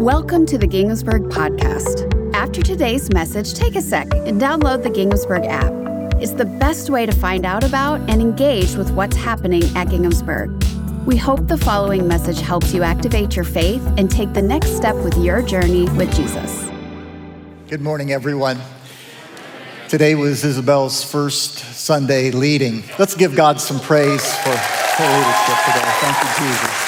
Welcome to the Ginghamsburg Podcast. After today's message, take a sec and download the Ginghamsburg app. It's the best way to find out about and engage with what's happening at Ginghamsburg. We hope the following message helps you activate your faith and take the next step with your journey with Jesus. Good morning, everyone. Today was Isabel's first Sunday leading. Let's give God some praise for her leadership today. Thank you, Jesus.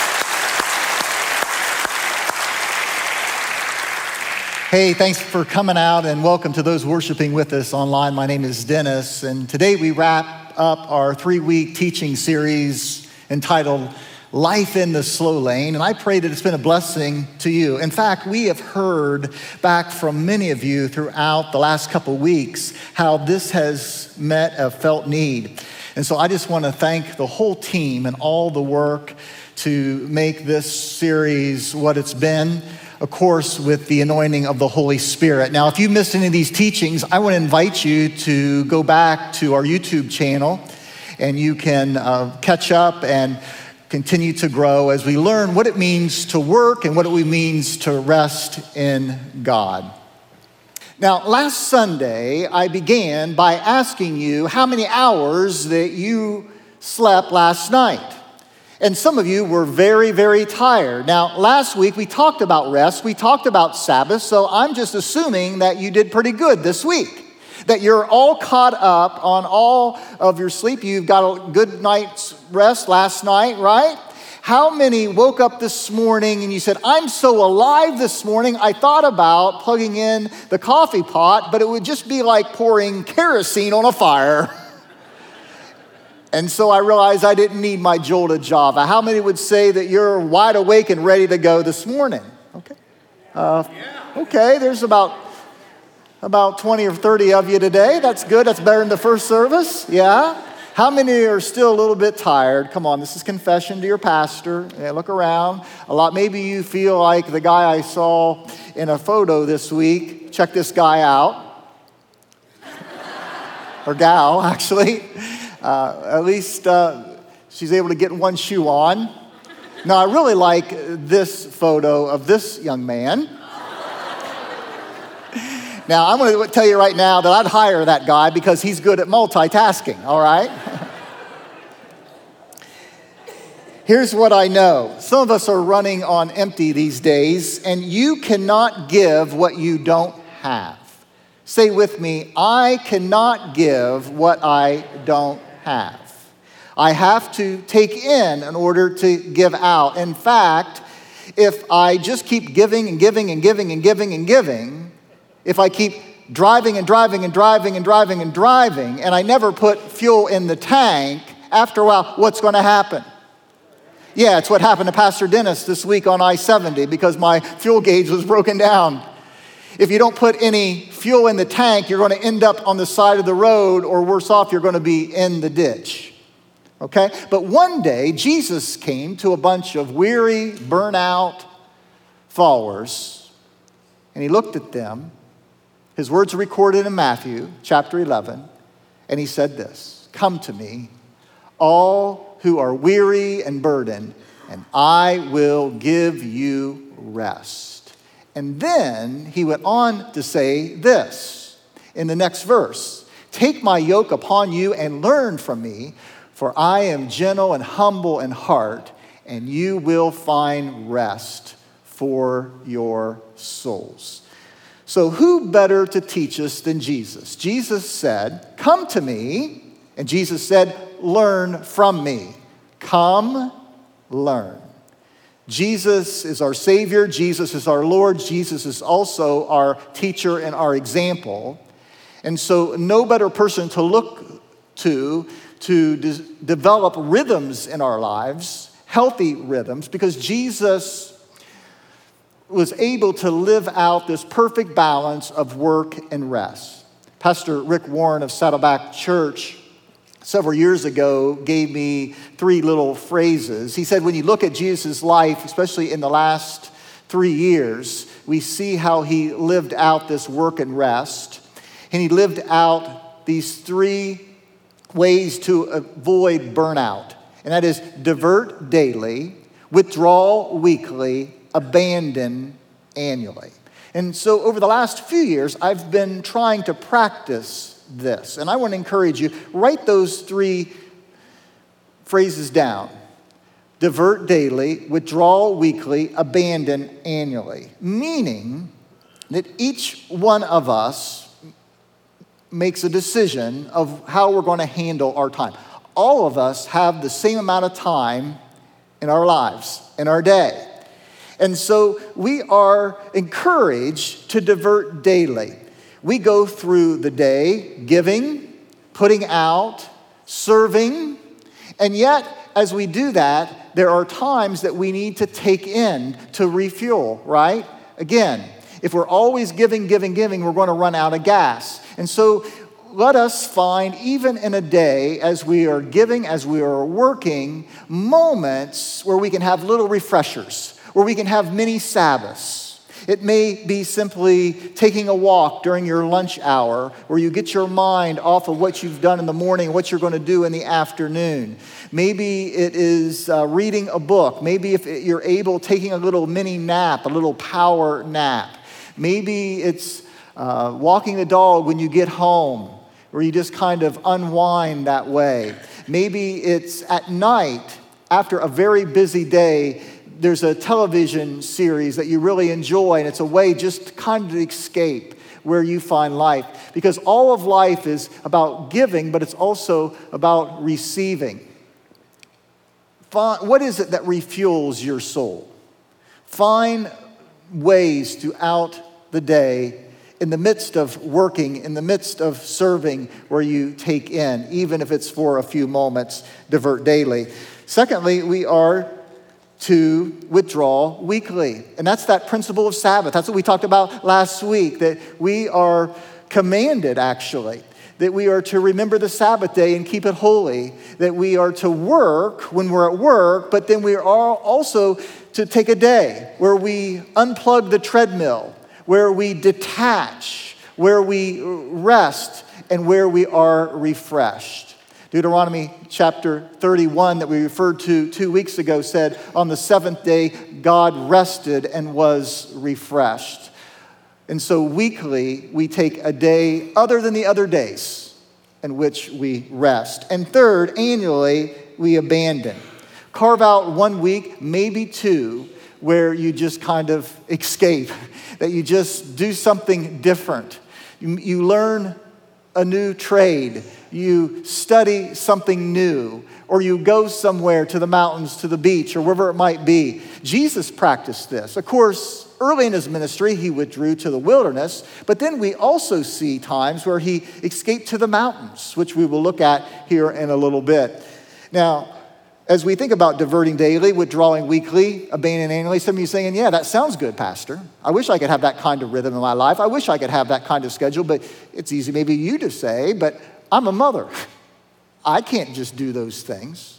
Hey, thanks for coming out and welcome to those worshiping with us online. My name is Dennis, and today we wrap up our three week teaching series entitled Life in the Slow Lane. And I pray that it's been a blessing to you. In fact, we have heard back from many of you throughout the last couple weeks how this has met a felt need. And so I just want to thank the whole team and all the work to make this series what it's been of course, with the anointing of the Holy Spirit. Now, if you missed any of these teachings, I want to invite you to go back to our YouTube channel and you can uh, catch up and continue to grow as we learn what it means to work and what it means to rest in God. Now, last Sunday, I began by asking you how many hours that you slept last night. And some of you were very, very tired. Now, last week we talked about rest, we talked about Sabbath, so I'm just assuming that you did pretty good this week. That you're all caught up on all of your sleep. You've got a good night's rest last night, right? How many woke up this morning and you said, I'm so alive this morning, I thought about plugging in the coffee pot, but it would just be like pouring kerosene on a fire? And so I realized I didn't need my Jolt of Java. How many would say that you're wide awake and ready to go this morning? Okay. Uh, okay, there's about about 20 or 30 of you today. That's good. That's better than the first service. Yeah. How many are still a little bit tired? Come on, this is confession to your pastor. Yeah, look around. A lot. Maybe you feel like the guy I saw in a photo this week. Check this guy out. or gal, actually. Uh, at least uh, she's able to get one shoe on. Now, I really like this photo of this young man. Now, I'm going to tell you right now that I'd hire that guy because he's good at multitasking, all right? Here's what I know some of us are running on empty these days, and you cannot give what you don't have. Say with me, I cannot give what I don't have. I have to take in in order to give out. In fact, if I just keep giving and giving and giving and giving and giving, if I keep driving and driving and driving and driving and driving, and I never put fuel in the tank, after a while, what's going to happen? Yeah, it's what happened to Pastor Dennis this week on I 70 because my fuel gauge was broken down. If you don't put any fuel in the tank, you're going to end up on the side of the road, or worse off, you're going to be in the ditch. Okay? But one day, Jesus came to a bunch of weary, burnout followers, and he looked at them. His words are recorded in Matthew chapter 11, and he said this Come to me, all who are weary and burdened, and I will give you rest. And then he went on to say this in the next verse Take my yoke upon you and learn from me, for I am gentle and humble in heart, and you will find rest for your souls. So, who better to teach us than Jesus? Jesus said, Come to me. And Jesus said, Learn from me. Come, learn. Jesus is our Savior, Jesus is our Lord, Jesus is also our teacher and our example. And so, no better person to look to to de- develop rhythms in our lives, healthy rhythms, because Jesus was able to live out this perfect balance of work and rest. Pastor Rick Warren of Saddleback Church several years ago gave me three little phrases. He said, when you look at Jesus' life, especially in the last three years, we see how he lived out this work and rest. And he lived out these three ways to avoid burnout. And that is divert daily, withdraw weekly, abandon annually. And so over the last few years, I've been trying to practice this. And I want to encourage you write those three phrases down divert daily, withdraw weekly, abandon annually. Meaning that each one of us makes a decision of how we're going to handle our time. All of us have the same amount of time in our lives, in our day. And so we are encouraged to divert daily. We go through the day giving, putting out, serving, and yet, as we do that, there are times that we need to take in to refuel, right? Again, if we're always giving, giving, giving, we're going to run out of gas. And so let us find, even in a day, as we are giving, as we are working, moments where we can have little refreshers, where we can have mini Sabbaths. It may be simply taking a walk during your lunch hour where you get your mind off of what you've done in the morning, what you're going to do in the afternoon. Maybe it is uh, reading a book. Maybe if you're able, taking a little mini nap, a little power nap. Maybe it's uh, walking the dog when you get home, where you just kind of unwind that way. Maybe it's at night after a very busy day there's a television series that you really enjoy, and it's a way just to kind of escape where you find life. Because all of life is about giving, but it's also about receiving. What is it that refuels your soul? Find ways throughout the day, in the midst of working, in the midst of serving, where you take in, even if it's for a few moments, divert daily. Secondly, we are to withdraw weekly. And that's that principle of Sabbath. That's what we talked about last week, that we are commanded actually. That we are to remember the Sabbath day and keep it holy. That we are to work when we're at work, but then we are also to take a day where we unplug the treadmill, where we detach, where we rest, and where we are refreshed. Deuteronomy chapter 31, that we referred to two weeks ago, said, On the seventh day, God rested and was refreshed. And so weekly, we take a day other than the other days in which we rest. And third, annually, we abandon. Carve out one week, maybe two, where you just kind of escape, that you just do something different. You, you learn a new trade you study something new, or you go somewhere to the mountains, to the beach, or wherever it might be. Jesus practiced this. Of course, early in his ministry, he withdrew to the wilderness, but then we also see times where he escaped to the mountains, which we will look at here in a little bit. Now, as we think about diverting daily, withdrawing weekly, abandoning annually, some of you saying, Yeah, that sounds good, Pastor. I wish I could have that kind of rhythm in my life. I wish I could have that kind of schedule, but it's easy maybe you to say, but I'm a mother. I can't just do those things.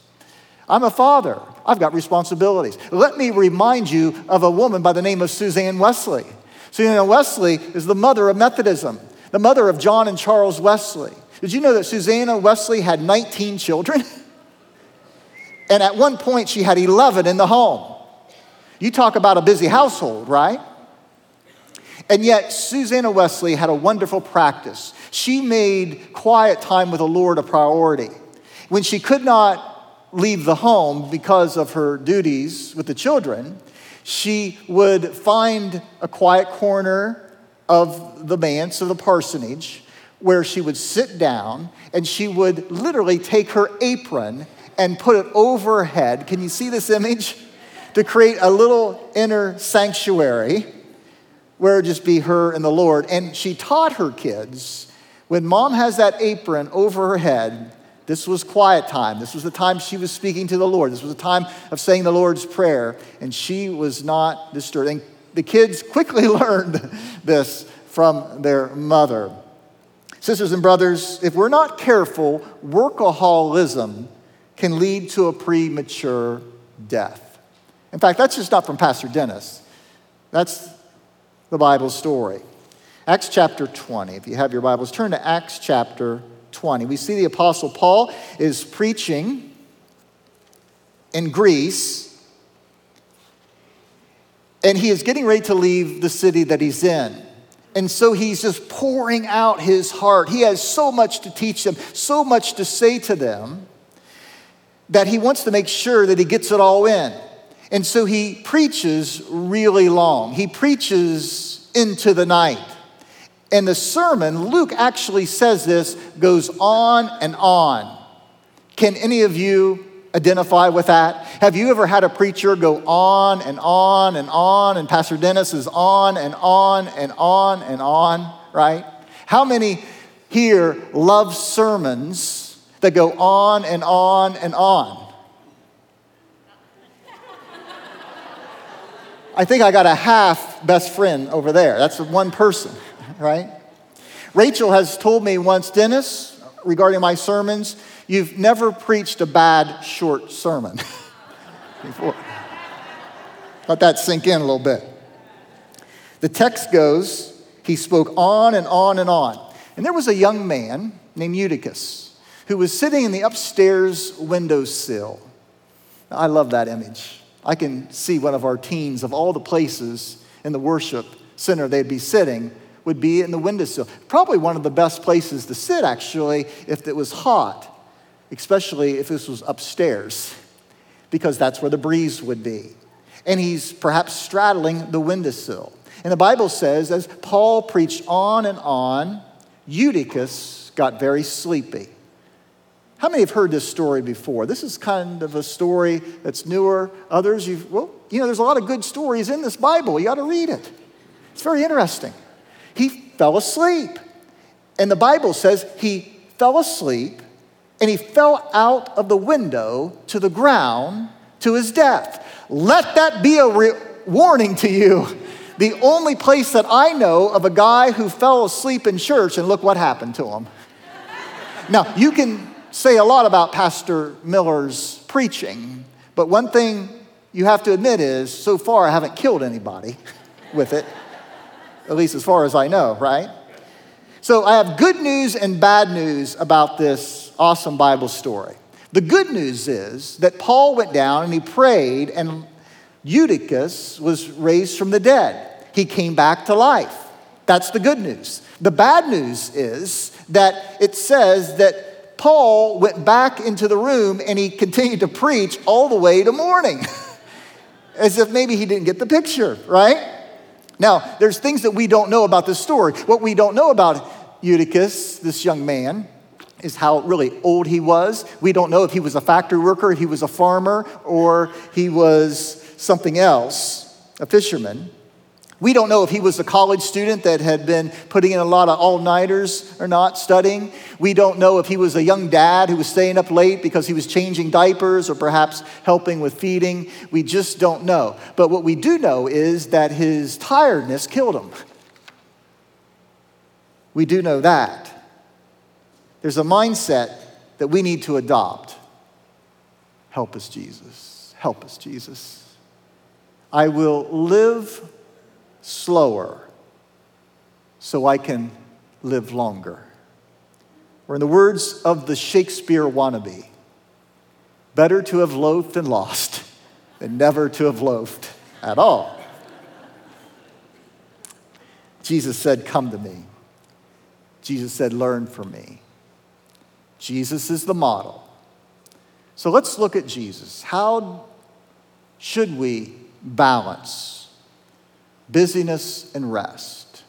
I'm a father. I've got responsibilities. Let me remind you of a woman by the name of Susanna Wesley. Susanna Wesley is the mother of Methodism, the mother of John and Charles Wesley. Did you know that Susanna Wesley had 19 children? and at one point, she had 11 in the home. You talk about a busy household, right? And yet, Susanna Wesley had a wonderful practice. She made quiet time with the Lord a priority. When she could not leave the home because of her duties with the children, she would find a quiet corner of the manse or the parsonage where she would sit down and she would literally take her apron and put it overhead. Can you see this image? To create a little inner sanctuary where it just be her and the Lord. And she taught her kids when mom has that apron over her head, this was quiet time. This was the time she was speaking to the Lord. This was the time of saying the Lord's Prayer, and she was not disturbed. And the kids quickly learned this from their mother. Sisters and brothers, if we're not careful, workaholism can lead to a premature death. In fact, that's just not from Pastor Dennis. That's the Bible story. Acts chapter 20. If you have your Bibles, turn to Acts chapter 20. We see the Apostle Paul is preaching in Greece, And he is getting ready to leave the city that he's in. And so he's just pouring out his heart. He has so much to teach them, so much to say to them, that he wants to make sure that he gets it all in. And so he preaches really long. He preaches into the night. And the sermon, Luke actually says this, goes on and on. Can any of you identify with that? Have you ever had a preacher go on and on and on, and Pastor Dennis is on and on and on and on, right? How many here love sermons that go on and on and on? I think I got a half best friend over there. That's one person, right? Rachel has told me once, Dennis, regarding my sermons, You've never preached a bad short sermon before. Let that sink in a little bit. The text goes, he spoke on and on and on. And there was a young man named Eutychus who was sitting in the upstairs windowsill. I love that image. I can see one of our teens of all the places in the worship center they'd be sitting would be in the windowsill. Probably one of the best places to sit, actually, if it was hot especially if this was upstairs, because that's where the breeze would be. And he's perhaps straddling the windowsill. And the Bible says, as Paul preached on and on, Eutychus got very sleepy. How many have heard this story before? This is kind of a story that's newer. Others, you've, well, you know, there's a lot of good stories in this Bible. You got to read it. It's very interesting. He fell asleep. And the Bible says he fell asleep and he fell out of the window to the ground to his death. Let that be a re- warning to you. The only place that I know of a guy who fell asleep in church, and look what happened to him. now, you can say a lot about Pastor Miller's preaching, but one thing you have to admit is so far I haven't killed anybody with it, at least as far as I know, right? So I have good news and bad news about this awesome Bible story. The good news is that Paul went down and he prayed, and Eutychus was raised from the dead. He came back to life. That's the good news. The bad news is that it says that Paul went back into the room and he continued to preach all the way to morning, as if maybe he didn't get the picture, right? Now, there's things that we don't know about this story. What we don't know about Eutychus, this young man, is how really old he was. We don't know if he was a factory worker, he was a farmer, or he was something else, a fisherman. We don't know if he was a college student that had been putting in a lot of all nighters or not studying. We don't know if he was a young dad who was staying up late because he was changing diapers or perhaps helping with feeding. We just don't know. But what we do know is that his tiredness killed him. We do know that. There's a mindset that we need to adopt. Help us, Jesus. Help us, Jesus. I will live slower so I can live longer. Or, in the words of the Shakespeare wannabe, better to have loafed and lost than never to have loafed at all. Jesus said, Come to me. Jesus said, Learn from me. Jesus is the model. So let's look at Jesus. How should we balance busyness and rest?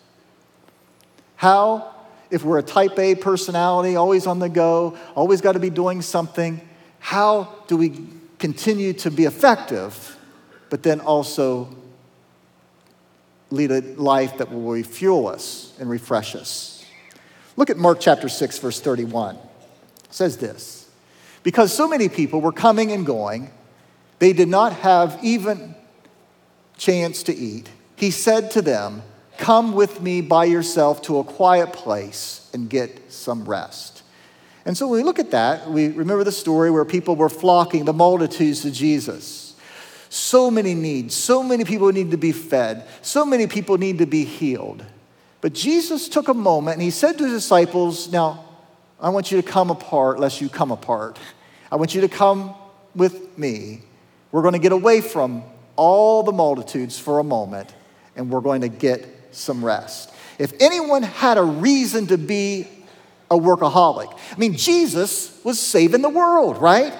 How, if we're a type A personality, always on the go, always got to be doing something, how do we continue to be effective, but then also lead a life that will refuel us and refresh us? Look at Mark chapter 6, verse 31 says this Because so many people were coming and going, they did not have even chance to eat. He said to them, Come with me by yourself to a quiet place and get some rest. And so when we look at that, we remember the story where people were flocking, the multitudes to Jesus. So many needs, so many people need to be fed, so many people need to be healed. But Jesus took a moment and he said to his disciples, Now, I want you to come apart lest you come apart. I want you to come with me. We're going to get away from all the multitudes for a moment and we're going to get some rest. If anyone had a reason to be a workaholic, I mean, Jesus was saving the world, right?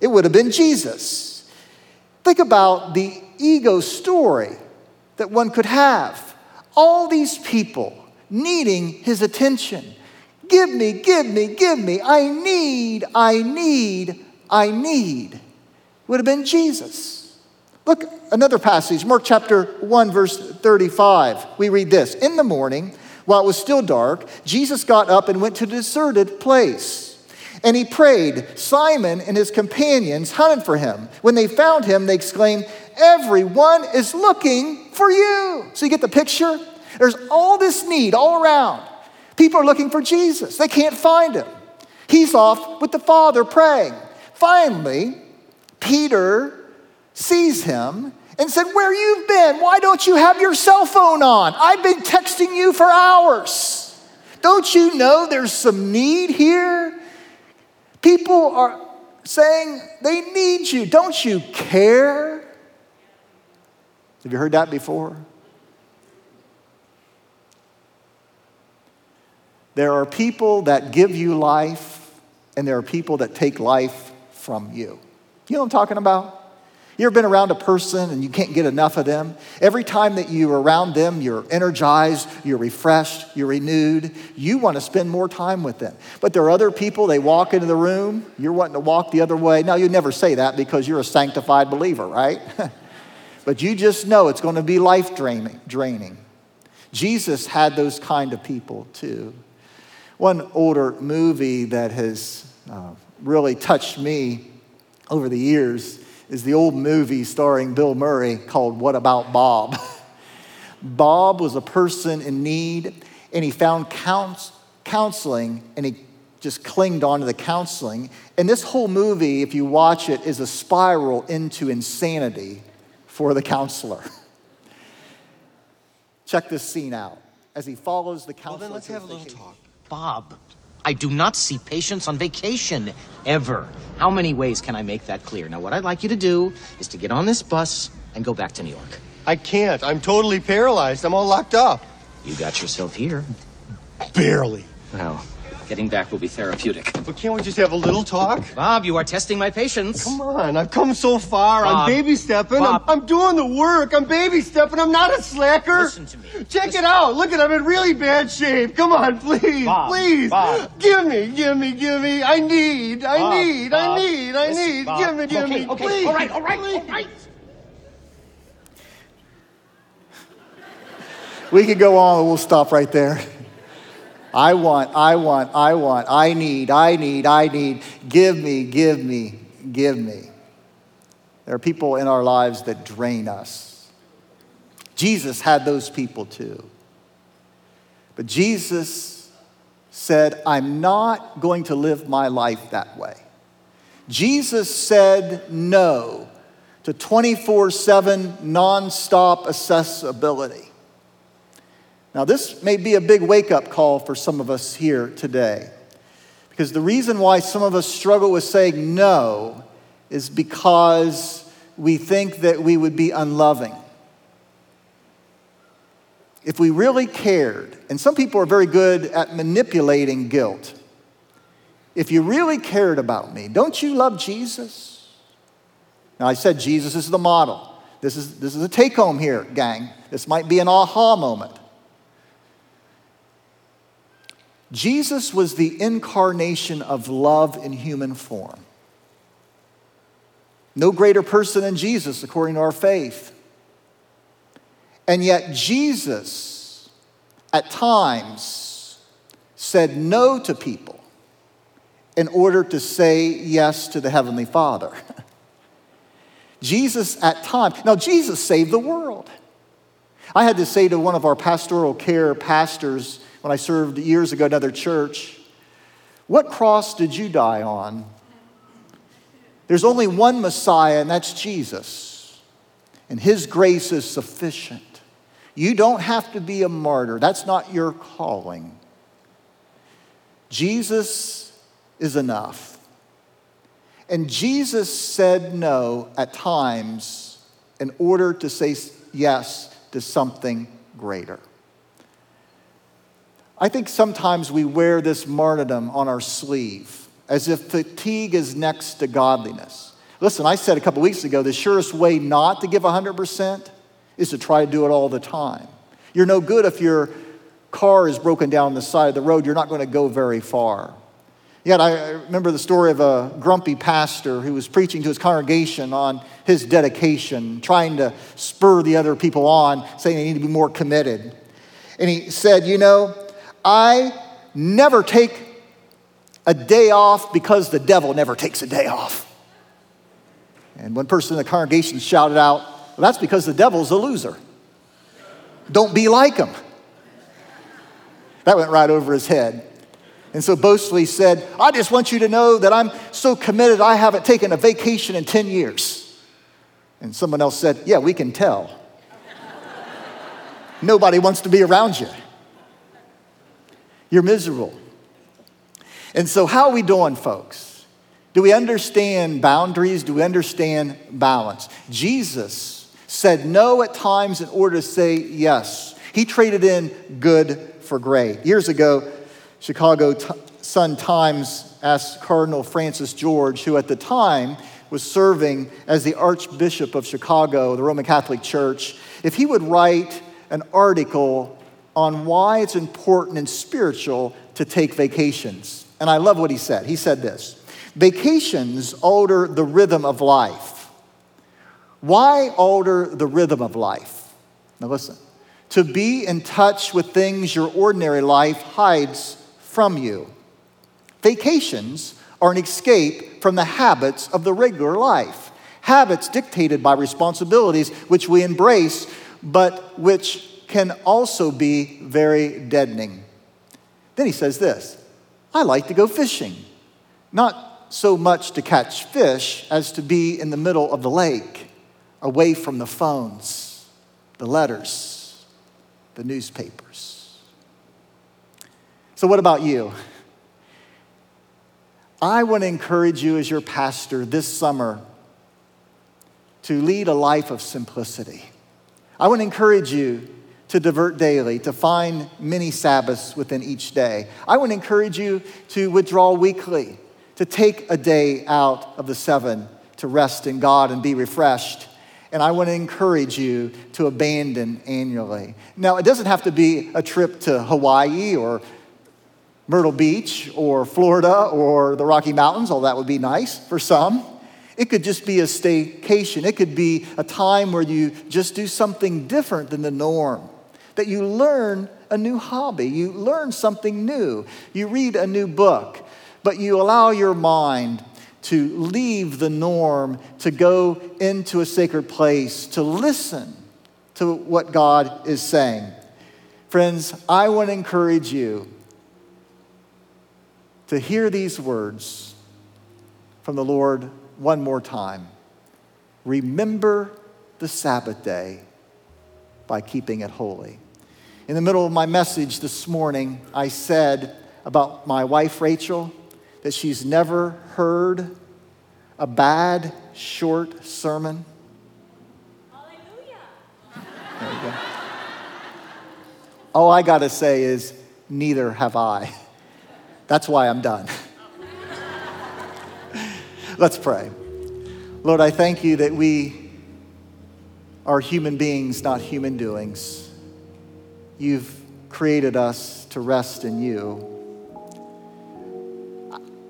It would have been Jesus. Think about the ego story that one could have. All these people needing his attention. Give me, give me, give me. I need, I need, I need. Would have been Jesus. Look, another passage, Mark chapter 1, verse 35. We read this In the morning, while it was still dark, Jesus got up and went to a deserted place. And he prayed. Simon and his companions hunted for him. When they found him, they exclaimed, Everyone is looking for you. So you get the picture? There's all this need all around. People are looking for Jesus, they can't find him. He's off with the Father praying. Finally, Peter sees him and said, Where you've been? Why don't you have your cell phone on? I've been texting you for hours. Don't you know there's some need here? People are saying they need you. Don't you care? Have you heard that before? There are people that give you life, and there are people that take life from you. You know what I'm talking about? You ever been around a person and you can't get enough of them? Every time that you're around them, you're energized, you're refreshed, you're renewed. You want to spend more time with them. But there are other people, they walk into the room, you're wanting to walk the other way. Now, you never say that because you're a sanctified believer, right? but you just know it's going to be life draining. Jesus had those kind of people too. One older movie that has uh, really touched me over the years is the old movie starring Bill Murray called What About Bob? Bob was a person in need and he found couns- counseling and he just clinged on to the counseling. And this whole movie, if you watch it, is a spiral into insanity for the counselor. Check this scene out as he follows the counselor. Well, then let's have a little talk. Bob, I do not see patients on vacation, ever. How many ways can I make that clear? Now, what I'd like you to do is to get on this bus and go back to New York. I can't. I'm totally paralyzed. I'm all locked up. You got yourself here. Barely. Well, Getting back will be therapeutic. But can't we just have a little talk? Bob, you are testing my patience. Come on, I've come so far. Bob. I'm baby stepping. I'm, I'm doing the work. I'm baby stepping. I'm not a slacker. Listen to me. Check Listen. it out. Look at I'm in really bad shape. Come on, please, Bob. please. Bob. Give me, give me, give me. I need, I Bob, need, I need, I need. Bob. Give me, give okay, me, okay. please. All right, all right, please. all right. We could go on, but we'll stop right there. I want, I want, I want, I need, I need, I need. Give me, give me, give me. There are people in our lives that drain us. Jesus had those people too. But Jesus said, I'm not going to live my life that way. Jesus said no to 24 7 nonstop accessibility. Now, this may be a big wake up call for some of us here today. Because the reason why some of us struggle with saying no is because we think that we would be unloving. If we really cared, and some people are very good at manipulating guilt. If you really cared about me, don't you love Jesus? Now, I said Jesus is the model. This is, this is a take home here, gang. This might be an aha moment. Jesus was the incarnation of love in human form. No greater person than Jesus, according to our faith. And yet, Jesus, at times, said no to people in order to say yes to the Heavenly Father. Jesus, at times, now, Jesus saved the world. I had to say to one of our pastoral care pastors when I served years ago at another church, What cross did you die on? There's only one Messiah, and that's Jesus. And His grace is sufficient. You don't have to be a martyr, that's not your calling. Jesus is enough. And Jesus said no at times in order to say yes to something greater. I think sometimes we wear this martyrdom on our sleeve as if fatigue is next to godliness. Listen, I said a couple weeks ago the surest way not to give 100% is to try to do it all the time. You're no good if your car is broken down on the side of the road, you're not going to go very far. Yet I remember the story of a grumpy pastor who was preaching to his congregation on his dedication, trying to spur the other people on, saying they need to be more committed. And he said, You know, I never take a day off because the devil never takes a day off. And one person in the congregation shouted out, well, That's because the devil's a loser. Don't be like him. That went right over his head. And so boastfully said, I just want you to know that I'm so committed, I haven't taken a vacation in 10 years. And someone else said, Yeah, we can tell. Nobody wants to be around you. You're miserable. And so, how are we doing, folks? Do we understand boundaries? Do we understand balance? Jesus said no at times in order to say yes. He traded in good for great. Years ago, Chicago Sun Times asked Cardinal Francis George, who at the time was serving as the Archbishop of Chicago, the Roman Catholic Church, if he would write an article on why it's important and spiritual to take vacations. And I love what he said. He said this Vacations alter the rhythm of life. Why alter the rhythm of life? Now, listen to be in touch with things your ordinary life hides from you. Vacations are an escape from the habits of the regular life, habits dictated by responsibilities which we embrace, but which can also be very deadening. Then he says this I like to go fishing, not so much to catch fish as to be in the middle of the lake, away from the phones, the letters the newspapers. So, what about you? I want to encourage you as your pastor this summer to lead a life of simplicity. I want to encourage you to divert daily, to find many Sabbaths within each day. I to encourage you to withdraw weekly, to take a day out of the seven to rest in God and be refreshed and I want to encourage you to abandon annually. Now, it doesn't have to be a trip to Hawaii or Myrtle Beach or Florida or the Rocky Mountains, although that would be nice for some. It could just be a staycation. It could be a time where you just do something different than the norm, that you learn a new hobby, you learn something new, you read a new book, but you allow your mind to leave the norm, to go into a sacred place, to listen to what God is saying. Friends, I want to encourage you to hear these words from the Lord one more time. Remember the Sabbath day by keeping it holy. In the middle of my message this morning, I said about my wife, Rachel, that she's never heard a bad, short sermon. Hallelujah. All I got to say is, neither have I. That's why I'm done. Let's pray. Lord, I thank you that we are human beings, not human doings. You've created us to rest in you.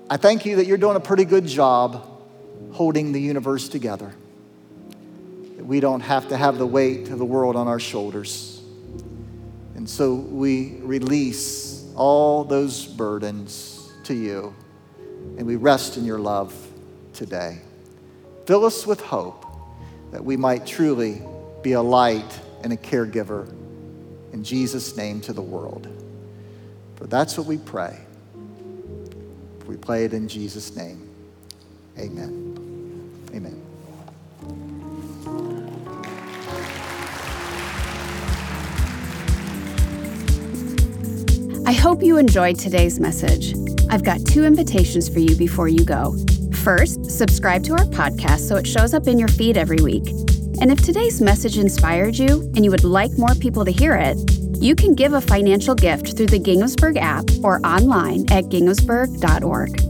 I thank you that you're doing a pretty good job holding the universe together. That we don't have to have the weight of the world on our shoulders. And so we release all those burdens to you and we rest in your love today. Fill us with hope that we might truly be a light and a caregiver in Jesus' name to the world. For that's what we pray. We pray it in Jesus' name. Amen. Amen. I hope you enjoyed today's message. I've got two invitations for you before you go. First, subscribe to our podcast so it shows up in your feed every week. And if today's message inspired you and you would like more people to hear it, you can give a financial gift through the Ginghamsburg app or online at ginghamsburg.org.